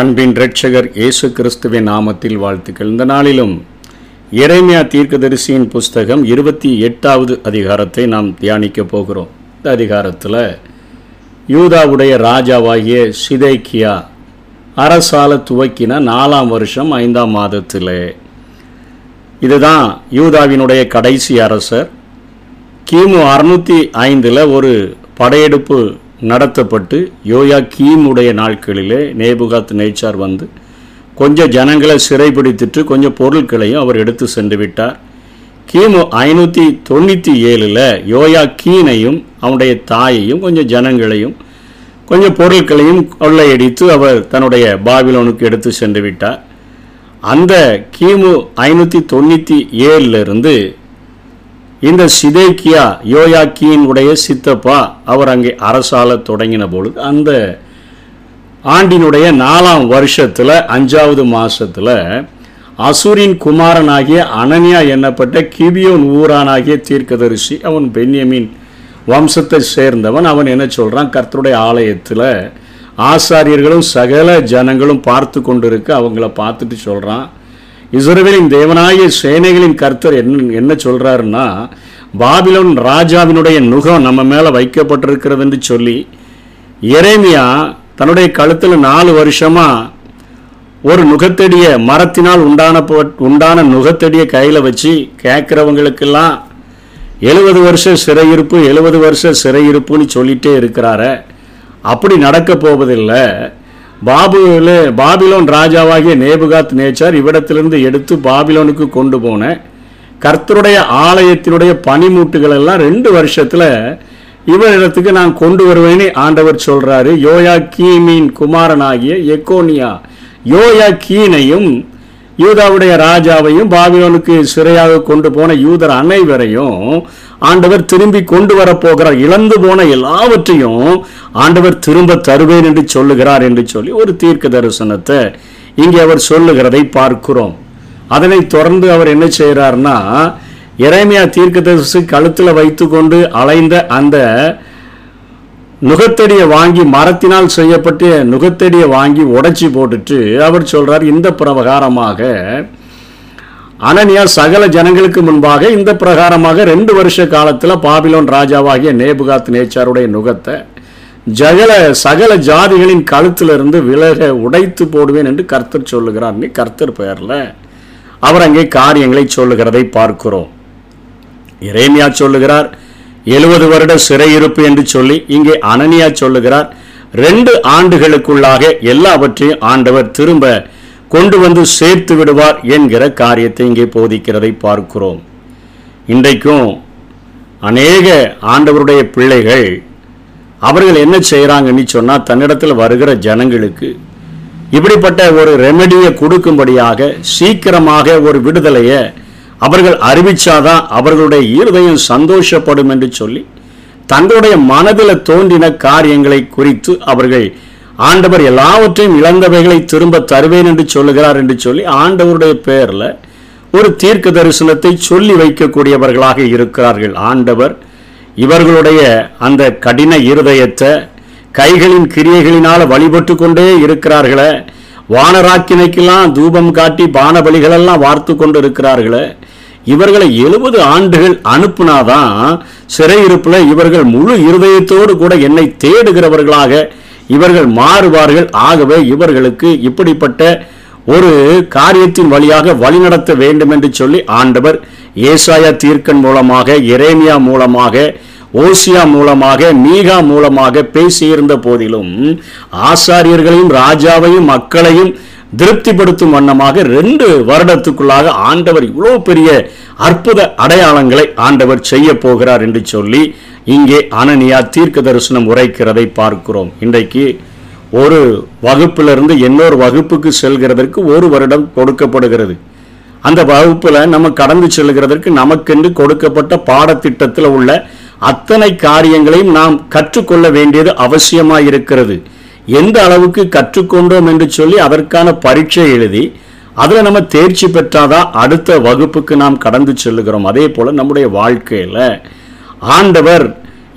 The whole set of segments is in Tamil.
அன்பின் இரட்சகர் இயேசு கிறிஸ்துவின் நாமத்தில் வாழ்த்துக்கள். இந்த நாளிலும் இறைமையா தீர்க்கதரிசியின் புஸ்தகம் இருபத்தி எட்டாவது அதிகாரத்தை நாம் தியானிக்க போகிறோம். இந்த அதிகாரத்தில் யூதாவுடைய ராஜாவாகிய சிதைக்கியா அரசால துவக்கின நாலாம் வருஷம் ஐந்தாம் மாதத்தில். இதுதான் யூதாவினுடைய கடைசி அரசர். கிமு அறுநூற்றி ஐந்தில் ஒரு படையெடுப்பு நடத்தப்பட்டு யோயா கீமுடைய நாட்களிலே நேபுகாத் நேச்சார் வந்து கொஞ்சம் ஜனங்களை சிறைபிடித்துட்டு கொஞ்சம் பொருட்களையும் அவர் எடுத்து சென்று விட்டார். கிமு ஐநூற்றி தொண்ணூற்றி ஏழில் யோயா கீனையும் அவனுடைய தாயையும் கொஞ்சம் ஜனங்களையும் கொஞ்சம் பொருட்களையும் கொள்ளையடித்து அவர் தன்னுடைய பாபிலோனுக்கு எடுத்து சென்று விட்டார். அந்த கிமு ஐநூற்றி தொண்ணூற்றி ஏழிலிருந்து இந்த சிதேக்கியா யோயாக்கியின் உடைய சித்தப்பா அவர் அங்கே அரசால தொடங்கின பொழுது அந்த ஆண்டினுடைய நாலாம் வருஷத்தில் அஞ்சாவது மாதத்தில் அசூரின் குமாரனாகிய அனன்யா எண்ணப்பட்ட கிபியோன் ஊரானாகிய தீர்க்கதரிசி அவன் பென்யமின் வம்சத்தை சேர்ந்தவன். அவன் என்ன சொல்கிறான் கர்த்தருடைய ஆலயத்தில் ஆசாரியர்களும் சகல ஜனங்களும் பார்த்து கொண்டிருக்க அவங்கள பார்த்துட்டு சொல்கிறான் இஸ்ரவேலின் தேவனாகிய சேனைகளின் கர்த்தர் என்ன என்ன சொல்கிறாருன்னா பாபிலோன் ராஜாவினுடைய நுகம் நம்ம மேலே வைக்கப்பட்டிருக்கிறது என்று சொல்லி எரேமியா தன்னுடைய கழுத்தில் நாலு வருஷமாக ஒரு நுகத்தடிய மரத்தினால் உண்டான உண்டான நுகத்தடியை கையில் வச்சு கேட்குறவங்களுக்கெல்லாம் எழுபது வருஷ சிறையிருப்பு எழுபது வருஷ சிறையிருப்புன்னு சொல்லிட்டே இருக்கிறார. அப்படி நடக்க போவதில்லை. பாபுல பாபிலோன் ராஜாவாகிய நேபுகாத் நேச்சார் இவ்விடத்திலிருந்து எடுத்து பாபிலோனுக்கு கொண்டு போனேன். கர்த்தருடைய ஆலயத்தினுடைய பனிமூட்டுகள் எல்லாம் ரெண்டு வருஷத்துல இவரிடத்துக்கு நான் கொண்டு வருவேன்னு ஆண்டவர் சொல்றாரு. யோயா கீமின் குமாரனாகிய எக்கோனியா. யோயா கீனையும் யூதாவுடைய ராஜாவையும் பாபிலோனுக்கு சிறையாக கொண்டு போன யூதர் அனைவரையும் ஆண்டவர் திரும்பி கொண்டு வரப்போகிறார் இழந்து போன எல்லாவற்றையும் ஆண்டவர் திரும்ப தருவேன் என்று சொல்லுகிறார் என்று சொல்லி ஒரு தீர்க்க தரிசனத்தை இங்கே அவர் சொல்லுகிறதை பார்க்கிறோம். அதனை தொடர்ந்து அவர் என்ன செய்கிறார்னா இறைமையா தீர்க்கதரிசி கழுத்தில் வைத்துக்கொண்டு அலைந்த அந்த நுகத்தடியை வாங்கி மரத்தினால் செய்யப்பட்ட நுகத்தடியை வாங்கி உடைச்சி போட்டுட்டு அவர் சொல்றார் இந்த பிரகாரமாக அனனியா சகல ஜனங்களுக்கு முன்பாக இந்த பிரகாரமாக ரெண்டு வருஷ காலத்தில் பாபிலோன் ராஜாவாகிய நேபுகாத் நேச்சாருடைய நுகத்தை ஜகல சகல ஜாதிகளின் கழுத்திலிருந்து விலக உடைத்து போடுவேன் என்று கர்த்தர் சொல்லுகிறார். நீ கர்த்தர் பெயரில் அவர் அங்கே காரியங்களை சொல்லுகிறதை பார்க்கிறோம். இறைமையா சொல்லுகிறார் எழுபது வருட சிறையிருப்பு என்று சொல்லி இங்கே அனனியா சொல்லுகிறார் ரெண்டு ஆண்டுகளுக்குள்ளாக எல்லாவற்றையும் ஆண்டவர் திரும்ப கொண்டு வந்து சேர்த்து விடுவார் என்கிற காரியத்தை இங்கே போதிக்கிறதை பார்க்கிறோம். இன்றைக்கும் அநேக ஆண்டவருடைய பிள்ளைகள் அவர்கள் என்ன செய்கிறாங்கன்னு சொன்னால் தன்னிடத்தில் வருகிற ஜனங்களுக்கு இப்படிப்பட்ட ஒரு ரெமெடியை கொடுக்கும்படியாக சீக்கிரமாக ஒரு விடுதலையை அவர்கள் அறிவிச்சாதான் அவர்களுடைய இருதயம் சந்தோஷப்படும் என்று சொல்லி தங்களுடைய மனதில் தோன்றின காரியங்களை குறித்து அவர்கள் ஆண்டவர் எல்லாவற்றையும் இழந்தவைகளை திரும்ப தருவேன் என்று சொல்லுகிறார் என்று சொல்லி ஆண்டவருடைய பெயரில் ஒரு தீர்க்க தரிசனத்தை சொல்லி வைக்கக்கூடியவர்களாக இருக்கிறார்கள். ஆண்டவர் இவர்களுடைய அந்த கடின இருதயத்தை கைகளின் கிரியைகளினால் வழிபட்டு கொண்டே இருக்கிறார்களே. வானராக்கினைக்கெல்லாம் தூபம் காட்டி பான பலிகளெல்லாம் வார்த்து கொண்டு இருக்கிறார்களே இவர்களை எழுபது ஆண்டுகள் அனுப்புனாதான் சிறையிருப்பில் இவர்கள் முழு இருதயத்தோடு கூட என்னை தேடுகிறவர்களாக இவர்கள் மாறுவார்கள். ஆகவே இவர்களுக்கு இப்படிப்பட்ட ஒரு காரியத்தின் வழியாக வழிநடத்த வேண்டும் என்று சொல்லி ஆண்டவர் ஏசாயா தீர்க்கன் மூலமாக எரேமியா மூலமாக ஓசியா மூலமாக மீகா மூலமாக பேசியிருந்த போதிலும் ஆசாரியர்களையும் ராஜாவையும் மக்களையும் திருப்திப்படுத்தும் வண்ணமாக ரெண்டு வருடத்துக்குள்ளாக ஆண்டவர் இவ்வளோ பெரிய அற்புத அடையாளங்களை ஆண்டவர் செய்ய போகிறார் என்று சொல்லி இங்கே அனனியா தீர்க்க தரிசனம் உரைக்கிறதை பார்க்கிறோம். இன்றைக்கு ஒரு வகுப்பிலிருந்து இன்னொரு வகுப்புக்கு செல்கிறதற்கு ஒரு வருடம் கொடுக்கப்படுகிறது. அந்த வகுப்பில் நம்ம கடந்து செல்கிறதற்கு நமக்கென்று கொடுக்கப்பட்ட பாடத்திட்டத்தில் உள்ள அத்தனை காரியங்களையும் நாம் கற்றுக்கொள்ள வேண்டியது அவசியமாக இருக்கிறது. எந்த அளவுக்கு கற்றுக்கொண்டோம் என்று சொல்லி அதற்கான பரீட்சை எழுதி அதில் நம்ம தேர்ச்சி பெற்றாதான் அடுத்த வகுப்புக்கு நாம் கடந்து செல்லுகிறோம். அதே போல் நம்முடைய வாழ்க்கையில் ஆண்டவர்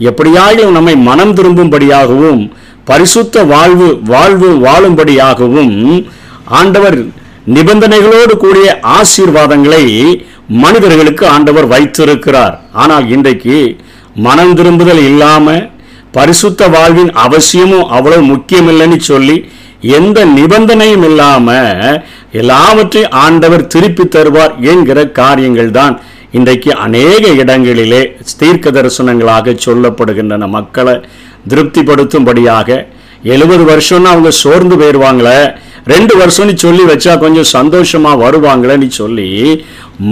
எப்படியாயும் நம்மை மனம் திரும்பும்படியாகவும் பரிசுத்த வாழ்வு வாழ்வு வாழும்படியாகவும் ஆண்டவர் நிபந்தனைகளோடு கூடிய ஆசீர்வாதங்களை மனிதர்களுக்கு ஆண்டவர் வைத்திருக்கிறார். ஆனால் இன்றைக்கு மனம் திரும்புதல் இல்லாமல் பரிசுத்த வாழ்வின் அவசியமும் அவ்வளவு முக்கியமில்லைன்னு சொல்லி எந்த நிபந்தனையும் இல்லாமல் எல்லாவற்றையும் ஆண்டவர் திருப்பி தருவார் என்கிற காரியங்கள் தான் இன்றைக்கு அநேக இடங்களிலே தீர்க்க தரிசனங்களாக சொல்லப்படுகின்றன. மக்களை திருப்திப்படுத்தும்படியாக எழுபது வருஷம்னா அவங்க சோர்ந்து போயிடுவாங்களே ரெண்டு வருஷம்னு சொல்லி வச்சா கொஞ்சம் சந்தோஷமா வருவாங்களேன்னு சொல்லி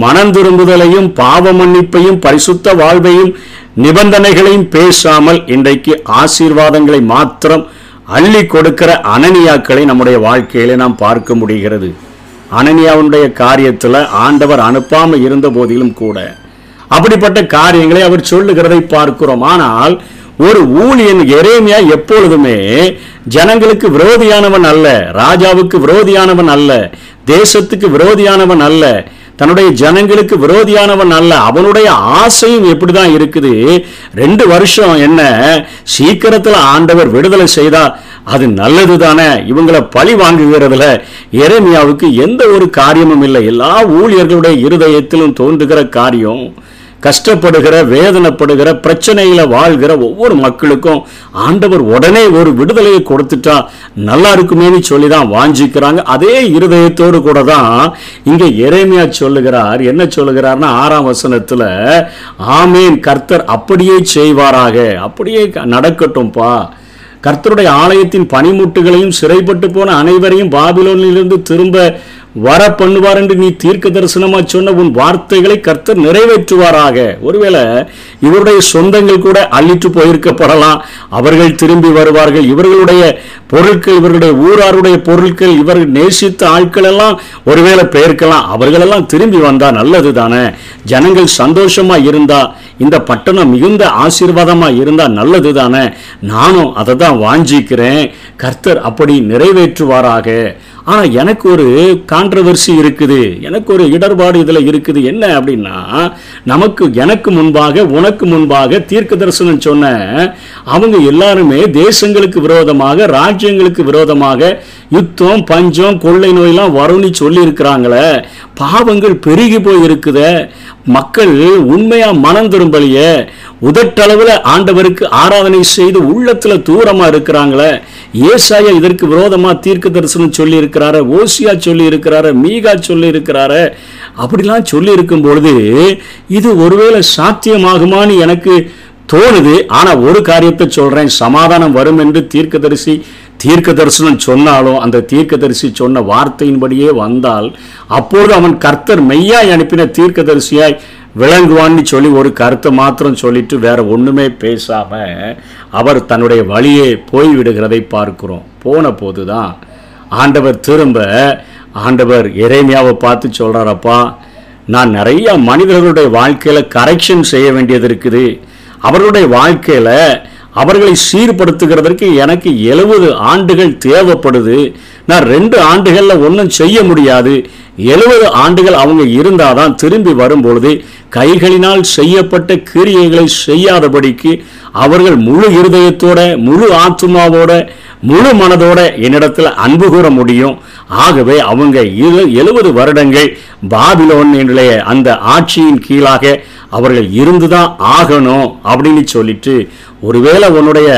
மனம் திரும்புதலையும் பாவ மன்னிப்பையும் பரிசுத்த வாழ்வையும் நிபந்தனைகளையும் பேசாமல் இன்றைக்கு ஆசீர்வாதங்களை மாத்திரம் அள்ளி கொடுக்கிற அனனியாக்களை நம்முடைய வாழ்க்கையில நாம் பார்க்க முடிகிறது. அனனியாவுடைய காரியத்தில் ஆண்டவர் அனுப்பாம இருந்த போதிலும் கூட அப்படிப்பட்ட காரியங்களை அவர் சொல்லுகிறதை பார்க்கிறோம். ஆனால் ஒரு ஊழியன் எரேமியா எப்பொழுதுமே ஜனங்களுக்கு விரோதியானவன் அல்ல ராஜாவுக்கு விரோதியானவன் அல்ல தேசத்துக்கு விரோதியானவன் அல்ல தன்னுடைய ஜனங்களுக்கு விரோதியானவன் அல்ல அவனுடைய ஆசையும் எப்படிதான் இருக்குது? ரெண்டு வருஷம் என்ன சீக்கிரத்தில் ஆண்டவர் விடுதலை செய்தால் அது நல்லது தானே இவங்களை பழி வாங்குகிறதுல எரேமியாவுக்கு எந்த ஒரு காரியமும் இல்லை. எல்லா ஊழியர்களுடைய இருதயத்திலும் தோன்றுகிற காரியம் கஷ்டப்படுகிற வேதனைப்படுகிற பிரச்சனையில வாழ்கிற ஒவ்வொரு மக்களுக்கும் ஆண்டவர் உடனே ஒரு விடுதலையை கொடுத்துட்டா நல்லா இருக்குமேன்னு சொல்லி தான் வாஞ்சிக்கிறாங்க. அதே இருதயத்தோடு கூட தான் இங்கே இறைமையா சொல்லுகிறார். என்ன சொல்லுகிறார்னா ஆறாம் வசனத்துல ஆமேன் கர்த்தர் அப்படியே செய்வாராக. அப்படியே நடக்கட்டும்பா. கர்த்தருடைய ஆலயத்தின் பனிமுட்டுகளையும் சிறைப்பட்டு போன அனைவரையும் பாபிலோனிலிருந்து திரும்ப வர பண்ணுவார் என்று நீ தீர்க்க தரிசனமா சொன்ன உன் வார்த்தைகளை கர்த்தர் நிறைவேற்றுவாராக. ஒருவேளை இவருடைய சொந்தங்கள் கூட அள்ளிட்டு போயிருக்கப்படலாம். அவர்கள் திரும்பி வருவார்கள். இவர்களுடைய பொருட்கள் இவர்களுடைய ஊராருடைய பொருட்கள் இவர்கள் நேசித்த ஆட்கள் எல்லாம் ஒருவேளை பெயர்க்கலாம். அவர்களெல்லாம் திரும்பி வந்தா நல்லது தானே ஜனங்கள் சந்தோஷமா இருந்தா இந்த பட்டணம் மிகுந்த ஆசீர்வாதமா இருந்தா நல்லது தானே நானும் அதை தான் வாஞ்சிக்கிறேன். கர்த்தர் அப்படி நிறைவேற்றுவாராக. ஆனால் எனக்கு ஒரு கான்ட்ரவர்சி இருக்குது. எனக்கு ஒரு இடர்பாடு இதில் இருக்குது. என்ன அப்படின்னா நமக்கு எனக்கு முன்பாக உனக்கு முன்பாக தீர்க்க தரிசனம் சொன்ன அவங்க எல்லாருமே தேசங்களுக்கு விரோதமாக ராஜ்யங்களுக்கு விரோதமாக யுத்தம் பஞ்சம் கொள்ளை நோயெல்லாம் வரும்னு சொல்லியிருக்கிறாங்களே. பாவங்கள் பெருகி போய் மக்கள் உண்மையாக மனம் திரும்பலையே. உதட்டளவில் ஆண்டவருக்கு ஆராதனை செய்து உள்ளத்தில் தூரமாக இருக்கிறாங்களே. ஏசாயா இதற்கு விரோதமாக தீர்க்க தரிசனம் சொல்லியிருக்கிறாரு ஓசியா சொல்லியிருக்கிறாரு மீகா சொல்லியிருக்கிறார. அப்படிலாம் சொல்லியிருக்கும் பொழுது இது ஒருவேளை சாத்தியமாகுமான்னு எனக்கு தோணுது. ஆனால் ஒரு காரியத்தை சொல்கிறேன் சமாதானம் வரும் என்று தீர்க்கதரிசி தீர்க்க தரிசனம் சொன்னாலும் அந்த தீர்க்கதரிசி சொன்ன வார்த்தையின்படியே வந்தால் அப்பொழுது அவன் கர்த்தர் மெய்யாய் அனுப்பின தீர்க்கதரிசியாய் விளங்குவான்னு சொல்லி ஒரு கருத்தை மாத்திரம் சொல்லிட்டு வேற ஒன்றுமே பேசாம அவர் தன்னுடைய வழியே போய்விடுகிறதை பார்க்கிறோம். போன போது தான் ஆண்டவர் திரும்ப ஆண்டவர் இறைமையாவை பார்த்து சொல்கிறாரப்பா நான் நிறையா மனிதர்களுடைய வாழ்க்கையில் கரெக்ஷன் செய்ய வேண்டியது இருக்குது. அவர்களுடைய வாழ்க்கையில் அவர்களை சீர்படுத்துகிறதற்கு எனக்கு எழுபது ஆண்டுகள் தேவைப்படுது. நான் ரெண்டு ஆண்டுகளில் ஒன்றும் செய்ய முடியாது. எழுபது ஆண்டுகள் அவங்க இருந்தாதான் திரும்பி வரும்பொழுது கைகளினால் செய்யப்பட்ட கிரியைகளை செய்யாதபடிக்கு அவர்கள் முழு இருதயத்தோட முழு ஆத்மாவோட முழு மனதோட என்னிடத்தில் அன்பு கூற முடியும். ஆகவே அவங்க இரு- எழுபது வருடங்கள் பாபிலோனிலே அந்த ஆட்சியின் கீழாக அவர்கள் இருந்துதான் ஆகணும் அப்படின்னு சொல்லிட்டு ஒருவேளை உன்னுடைய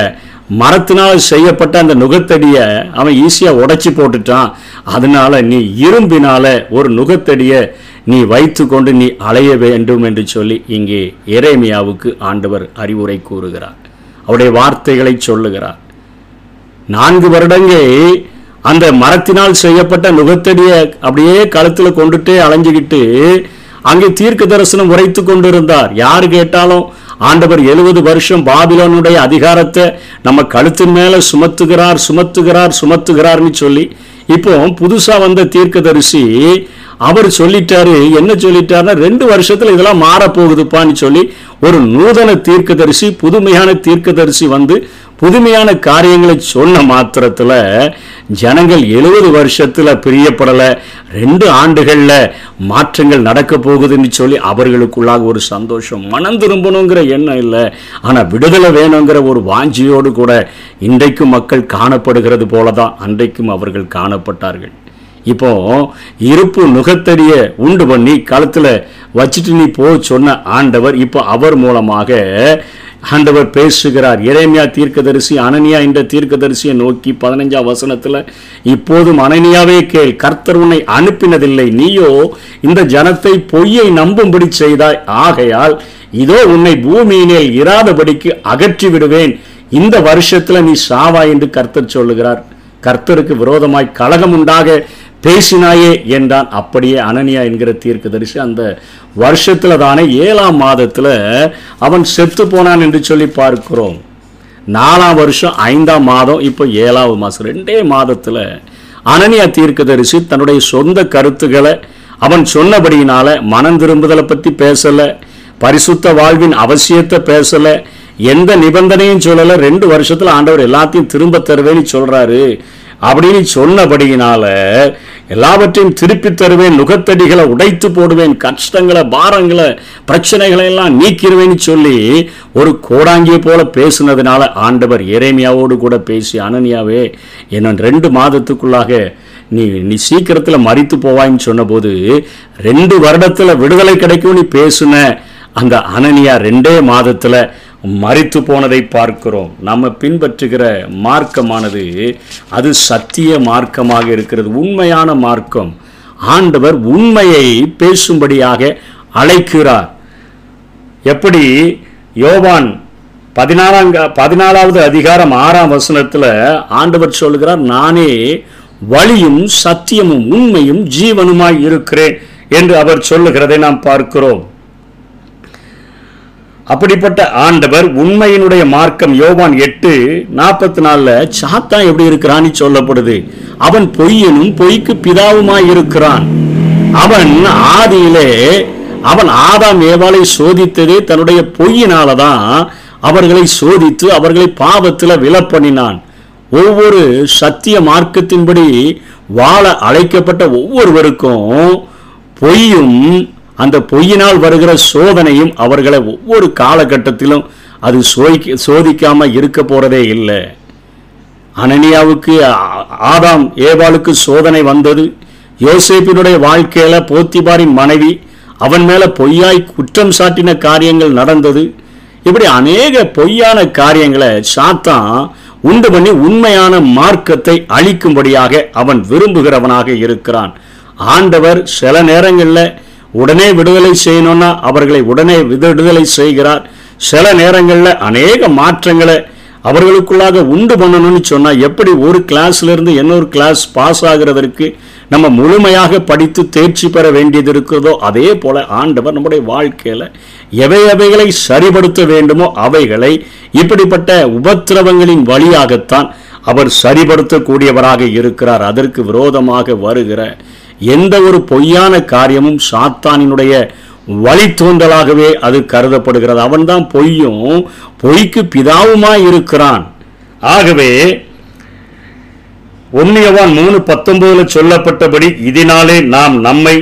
மரத்தினால் செய்யப்பட்ட அந்த நுகத்தடியை அவன் ஈஸியாக உடைச்சி போட்டுட்டான். அதனால நீ இரும்பினால ஒரு நுகத்தடியை நீ வைத்து கொண்டு நீ அலைய வேண்டும் என்று சொல்லி இங்கே எரேமியாவுக்கு ஆண்டவர் அறிவுரை கூறுகிறார். அவருடைய வார்த்தைகளை சொல்லுகிறார். நான்கு வருடங்கள் அந்த மரத்தினால் செய்யப்பட்ட நுகத்தடியை அப்படியே கழுத்துல கொண்டுட்டே அலைஞ்சிக்கிட்டு அங்கே தீர்க்க தரிசனம் உரைத்து கொண்டிருந்தார். யார் கேட்டாலும் ஆண்டவர் எழுபது வருஷம் பாபிலோனுடைய அதிகாரத்தை நம்ம கழுத்து மேல சுமத்துகிறார் சுமத்துகிறார் சுமத்துகிறார்னு சொல்லி இப்போ புதுசா வந்த தீர்க்கதரிசி அவர் சொல்லிட்டாரு. என்ன சொல்லிட்டாருன்னா ரெண்டு வருஷத்துல இதெல்லாம் மாறப் போகுதுப்பான்னு சொல்லி ஒரு நூதன தீர்க்கதரிசி புதுமையான தீர்க்கதரிசி வந்து புதுமையான காரியங்களை சொன்ன மாத்திரத்தில் ஜனங்கள் எழுபது வருஷத்தில் பிரியப்படல. ரெண்டு ஆண்டுகளில் மாற்றங்கள் நடக்க போகுதுன்னு சொல்லி அவர்களுக்குள்ளாக ஒரு சந்தோஷம் மனம் திரும்பணுங்கிற எண்ணம் இல்லை. ஆனால் விடுதலை வேணுங்கிற ஒரு வாஞ்சியோடு கூட இன்றைக்கும் மக்கள் காணப்படுகிறது போல தான் அன்றைக்கும் அவர்கள் காணப்பட்டார்கள். இப்போ இருப்பு நுகத்தடிய உண்டு பண்ணி களத்தில் வச்சுட்டு நீ போ சொன்ன ஆண்டவர் இப்போ அவர் மூலமாக ஆண்டவர் பேசுகிறார். இறைமையா தீர்க்கதரிசி அனனியா என்ற தீர்க்கதரிசியை நோக்கி பதினஞ்சாம் வசனத்துல இப்போதும் அனனியாவே கேள் கர்த்தர் உன்னை அனுப்பினதில்லை நீயோ இந்த ஜனத்தை பொய்யை நம்பும்படி செய்தாய். ஆகையால் இதோ உன்னை பூமியினில் இராதபடிக்கு அகற்றி விடுவேன் இந்த வருஷத்துல நீ சாவா என்று கர்த்தர் சொல்லுகிறார். கர்த்தருக்கு விரோதமாய் கழகம் உண்டாக பேசினாயே என்றான். அப்படியே அனனியா என்கிற தீர்க்க தரிசி அந்த வருஷத்தில் தானே ஏழாம் மாதத்தில் அவன் செத்து போனான் என்று சொல்லி பார்க்கிறோம். நாலாம் வருஷம் ஐந்தாம் மாதம் இப்போ ஏழாவது மாதம் ரெண்டே மாதத்தில் அனனியா தீர்க்க தரிசி தன்னுடைய சொந்த கருத்துக்களை அவன் சொன்னபடியினால மனம் திரும்புதலை பற்றி பேசலை பரிசுத்த வாழ்வின் அவசியத்தை பேசலை எந்த நிபந்தனையும் சொல்லலை. ரெண்டு வருஷத்தில் ஆண்டவர் எல்லாத்தையும் திரும்ப தருவேன்னு சொல்கிறாரு அப்படின்னு சொன்னபடியினால எல்லாவற்றையும் திருப்பி தருவேன் நுகத்தடிகளை உடைத்து போடுவேன் கஷ்டங்களை பாரங்களை பிரச்சனைகளை எல்லாம் நீக்கிடுவேன்னு சொல்லி ஒரு கோடாங்கியை போல பேசுனதுனால ஆண்டவர் இறைமையாவோடு கூட பேசி அனனியாவே என்ன ரெண்டு மாதத்துக்குள்ளாக நீ நீ சீக்கிரத்தில் மறித்து போவாய்ன்னு சொன்னபோது ரெண்டு வருடத்தில் விடுதலை கிடைக்கும் நீ பேசுன அந்த அனனியா ரெண்டே மாதத்தில் மறித்து போனதை பார்க்கிறோம். நம்ம பின்பற்றுகிற மார்க்கமானது அது சத்திய மார்க்கமாக இருக்கிறது உண்மையான மார்க்கம். ஆண்டவர் உண்மையை பேசும்படியாக அழைக்கிறார். எப்படி? யோவான் பதினாறாம் பதினாலாவது அதிகாரம் ஆறாம் வசனத்தில் ஆண்டவர் சொல்கிறார் நானே வழியும் சத்தியமும் உண்மையும் ஜீவனுமாய் இருக்கிறேன் என்று அவர் சொல்லுகிறதை நாம் பார்க்கிறோம். அப்படிப்பட்ட ஆண்டவர் உண்மையினுடைய மார்க்கம் யோவான் எட்டு நாற்பத்தி நாலில் சாத்தான் எப்படி இருக்கிறான்னு சொல்லப்படுது. அவன் பொய்யனும் பொய்க்கு பிதாவுமாய் இருக்கிறான். அவன் ஆதியிலே அவன் ஆதாம் ஏவாளை சோதித்ததே தன்னுடைய பொய்யினாலதான் அவர்களை சோதித்து அவர்களை பாவத்தில் விலப்பண்ணினான். ஒவ்வொரு சத்திய மார்க்கத்தின்படி வாழ அழைக்கப்பட்ட ஒவ்வொருவருக்கும் பொய்யும் அந்த பொய்யினால் வருகிற சோதனையும் அவர்களை ஒவ்வொரு காலகட்டத்திலும் அது சோதிக்க சோதிக்காமல் இருக்க போகிறதே இல்லை. அனனியாவுக்கு ஆதாம் ஏவாளுக்கு சோதனை வந்தது. யோசேப்பினுடைய வாழ்க்கையில் போத்திபாரின் மனைவி அவன் மேலே பொய்யாய் குற்றம் சாட்டின காரியங்கள் நடந்தது. இப்படி அநேக பொய்யான காரியங்களை சாத்தான் உண்டு பண்ணி உண்மையான மார்க்கத்தை அழிக்கும்படியாக அவன் விரும்புகிறவனாக இருக்கிறான். ஆண்டவர் சில நேரங்களில் உடனே விடுதலை செய்யணும்னா அவர்களை உடனே விடுதலை செய்கிறார். சில நேரங்களில் அநேக மாற்றங்களை அவர்களுக்குள்ளாக உண்டு பண்ணணும்னு சொன்னால் எப்படி ஒரு கிளாஸ்லேருந்து இன்னொரு கிளாஸ் பாஸ் ஆகிறதற்கு நம்ம முழுமையாக படித்து தேர்ச்சி பெற வேண்டியது இருக்கிறதோ அதே போல் ஆண்டவர் நம்முடைய வாழ்க்கையில் எவை எவைகளை சரிபடுத்த வேண்டுமோ அவைகளை இப்படிப்பட்ட உபத்திரவங்களின் வழியாகத்தான் அவர் சரிபடுத்தக்கூடியவராக இருக்கிறார். அதற்கு விரோதமாக வருகிற எந்த ஒரு பொய்யான காரியமும் சாத்தானினுடைய வழித்தோன்றலாகவே அது கருதப்படுகிறது. அவன்தான் பொய்யும் பொய்க்கு பிதாவுமாய் இருக்கிறான். ஆகவே ஒன்னியவான் மூணு பத்தொன்பதுல சொல்லப்பட்டபடி இதனாலே நாம் நம்மை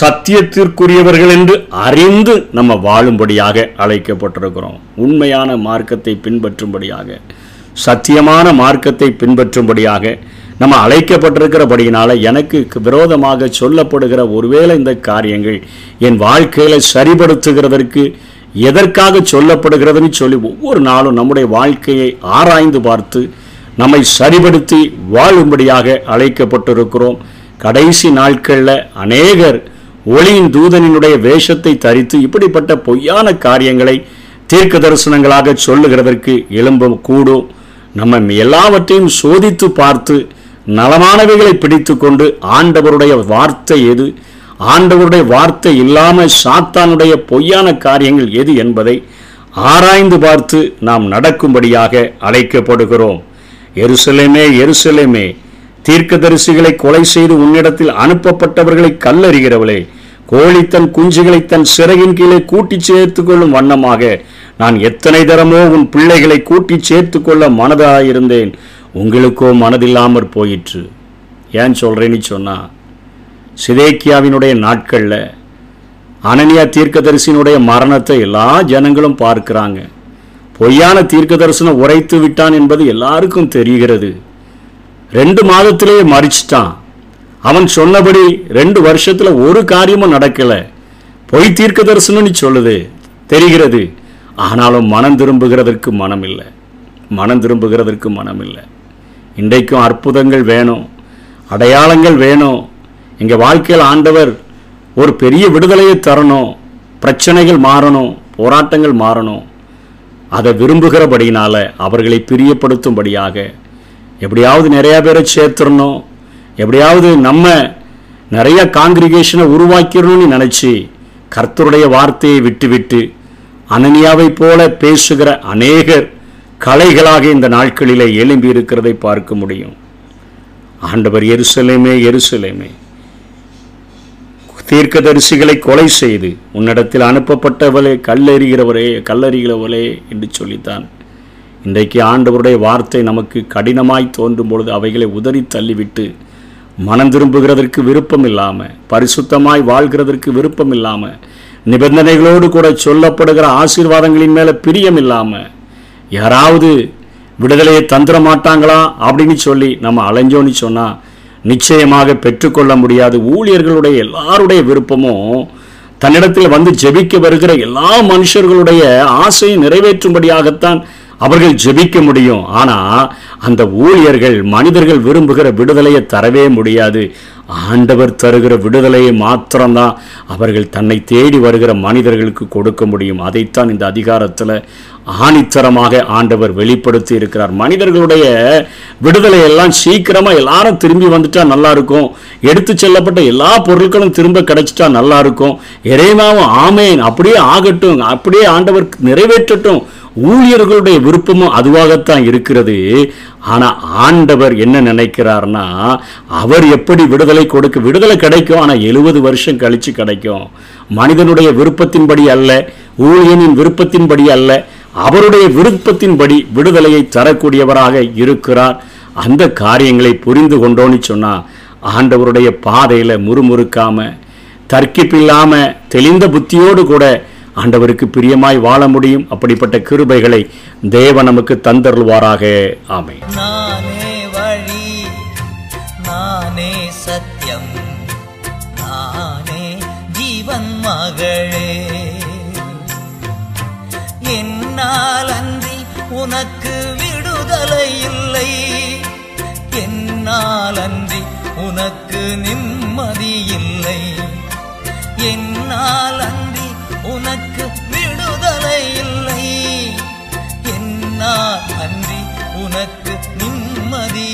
சத்தியத்திற்குரியவர்கள் என்று அறிந்து நம்ம வாழும்படியாக அழைக்கப்பட்டிருக்கிறோம். உண்மையான மார்க்கத்தை பின்பற்றும்படியாக சத்தியமான மார்க்கத்தை பின்பற்றும்படியாக நம்ம அழைக்கப்பட்டிருக்கிறபடியினால எனக்கு விரோதமாக சொல்லப்படுகிற ஒருவேளை இந்த காரியங்கள் என் வாழ்க்கையில சரிபடுத்துகிறதற்கு எதற்காக சொல்லப்படுகிறதுன்னு சொல்லி ஒவ்வொரு நாளும் நம்முடைய வாழ்க்கையை ஆராய்ந்து பார்த்து நம்மை சரிபடுத்தி வாழும்படியாக அழைக்கப்பட்டிருக்கிறோம். கடைசி நாட்களில் அநேகர் ஒளியின் தூதனினுடைய வேஷத்தை தரித்து இப்படிப்பட்ட பொய்யான காரியங்களை தீர்க்க தரிசனங்களாக சொல்லுகிறதற்கு எழும்ப கூடும். நம்ம எல்லாவற்றையும் சோதித்து பார்த்து நலமானவைகளை பிடித்து கொண்டு ஆண்டவருடைய வார்த்தை எது? ஆண்டவருடைய வார்த்தை இல்லாமல் சாத்தானுடைய பொய்யான காரியங்கள் எது என்பதை ஆராய்ந்து பார்த்து நாம் நடக்கும்படியாக அழைக்கப்படுகிறோம். எருசலேமே எருசலேமே தீர்க்கதரிசிகளை கொலை செய்து உன்னிடத்தில் அனுப்பப்பட்டவர்களை கல்லறிகிறவளே கோழி தன் குஞ்சுகளை தன் சிறகின் கீழே கூட்டி சேர்த்து கொள்ளும் வண்ணமாக நான் எத்தனை தரமோ உன் பிள்ளைகளை கூட்டி சேர்த்து கொள்ள மனதாயிருந்தேன். உங்களுக்கோ மனதில்லாமற் போயிற்று. ஏன் சொல்கிறேன்னு சொன்னால் சிதேக்கியாவினுடைய நாட்களில் அனனியா தீர்க்கதரிசினுடைய மரணத்தை எல்லா ஜனங்களும் பார்க்குறாங்க. பொய்யான தீர்க்க தரிசனம் உரைத்து விட்டான் என்பது எல்லாருக்கும் தெரிகிறது. ரெண்டு மாதத்திலேயே மறிச்சிட்டான் அவன் சொன்னபடி ரெண்டு வருஷத்தில் ஒரு காரியமும் நடக்கலை. பொய் தீர்க்க தரிசனம்னு சொல்லுது தெரிகிறது. ஆனாலும் மனம் திரும்புகிறதற்கு மனம் இல்லை மனம் திரும்புகிறதற்கு மனம் இல்லை இன்றைக்கும் அற்புதங்கள் வேணும் அடையாளங்கள் வேணும். எங்கள் வாழ்க்கையில் ஆண்டவர் ஒரு பெரிய விடுதலையை தரணும் பிரச்சனைகள் மாறணும் போராட்டங்கள் மாறணும். அதை விரும்புகிறபடியினால் அவர்களை பிரியப்படுத்தும்படியாக எப்படியாவது நிறையா பேரை சேர்த்துடணும் எப்படியாவது நம்ம நிறைய காங்கிரிகேஷனை உருவாக்கிடணும்னு நினச்சி கர்த்தருடைய வார்த்தையை விட்டுவிட்டு அனனியாவை போல பேசுகிற அநேகர் கலைகளாக இந்த நாட்களிலே எழும்பி இருக்கிறதை பார்க்க முடியும். ஆண்டவர் எருசலேமே எருசலேமே. தீர்க்கதரிசிகளை கொலை செய்து உன்னிடத்தில் அனுப்பப்பட்டவளே கல்லெறிகிறவரே கல்லறிகிறவளே என்று சொல்லித்தான். இன்றைக்கு ஆண்டவருடைய வார்த்தை நமக்கு கடினமாய் தோன்றும் பொழுது அவைகளை உதறி தள்ளிவிட்டு மனம் திரும்புகிறதற்கு விருப்பம் இல்லாமல் பரிசுத்தமாய் வாழ்கிறதற்கு விருப்பம் இல்லாமல் நிபந்தனைகளோடு கூட சொல்லப்படுகிற ஆசீர்வாதங்களின் மேலே பிரியம் இல்லாமல் யாராவது விடுதலையை தந்துட மாட்டாங்களா அப்படின்னு சொல்லி நம்ம அலைஞ்சோன்னு சொன்னால் நிச்சயமாக பெற்றுக்கொள்ள முடியாது. ஊழியர்களுடைய எல்லாருடைய விருப்பமும் தன்னிடத்தில் வந்து ஜெபிக்க வருகிற எல்லா மனுஷர்களுடைய ஆசையை நிறைவேற்றும்படியாகத்தான் அவர்கள் ஜெபிக்க முடியும். ஆனால் அந்த ஊழியர்கள் மனிதர்கள் விரும்புகிற விடுதலையை தரவே முடியாது. ஆண்டவர் தருகிற விடுதலையை மாத்திரம்தான் அவர்கள் தன்னை தேடி வருகிற மனிதர்களுக்கு கொடுக்க முடியும். அதைத்தான் இந்த அதிகாரத்தில் ஆணித்தரமாக ஆண்டவர் வெளிப்படுத்தி இருக்கிறார். மனிதர்களுடைய விடுதலை எல்லாம் சீக்கிரமாக எல்லாரும் திரும்பி வந்துட்டா நல்லா இருக்கும் எடுத்து செல்லப்பட்ட எல்லா பொருட்களும் திரும்ப கிடைச்சிட்டா நல்லா இருக்கும் இறைமாவும் ஆமேன். அப்படியே ஆகட்டும். அப்படியே ஆண்டவர் நிறைவேற்றட்டும். ஊழியர்களுடைய விருப்பமும் அதுவாகத்தான் இருக்கிறது. ஆனால் ஆண்டவர் என்ன நினைக்கிறார்னா அவர் எப்படி விடுதலை கொடுக்க விடுதலை கிடைக்கும் ஆனால் எழுபது வருஷம் கழித்து கிடைக்கும். மனிதனுடைய விருப்பத்தின்படி அல்ல ஊழியனின் விருப்பத்தின்படி அல்ல அவருடைய விருப்பத்தின்படி விடுதலையை தரக்கூடியவராக இருக்கிறார். அந்த காரியங்களை புரிந்து கொண்டோன்னு சொன்னால் ஆண்டவருடைய பாதையில் முறுமுறுக்காம தர்க்கிப்பில்லாமல் தெளிந்த புத்தியோடு கூட ஆண்டவருக்கு பிரியமாய் வாழ முடியும். அப்படிப்பட்ட கிருபைகளை தேவ நமக்கு தந்தருள்வாராக. ஆமை நானே வழி நானே சத்தியம் நானே ஜீவன் மகளே. என்னால் அன்றி உனக்கு விடுதலை இல்லை. என்னால் அன்றி உனக்கு நிம்மதி இல்லை. என்னால் அன்றி உனக்கு விடுதலை இல்லை. என்னால் அன்றி உனக்கு நிம்மதி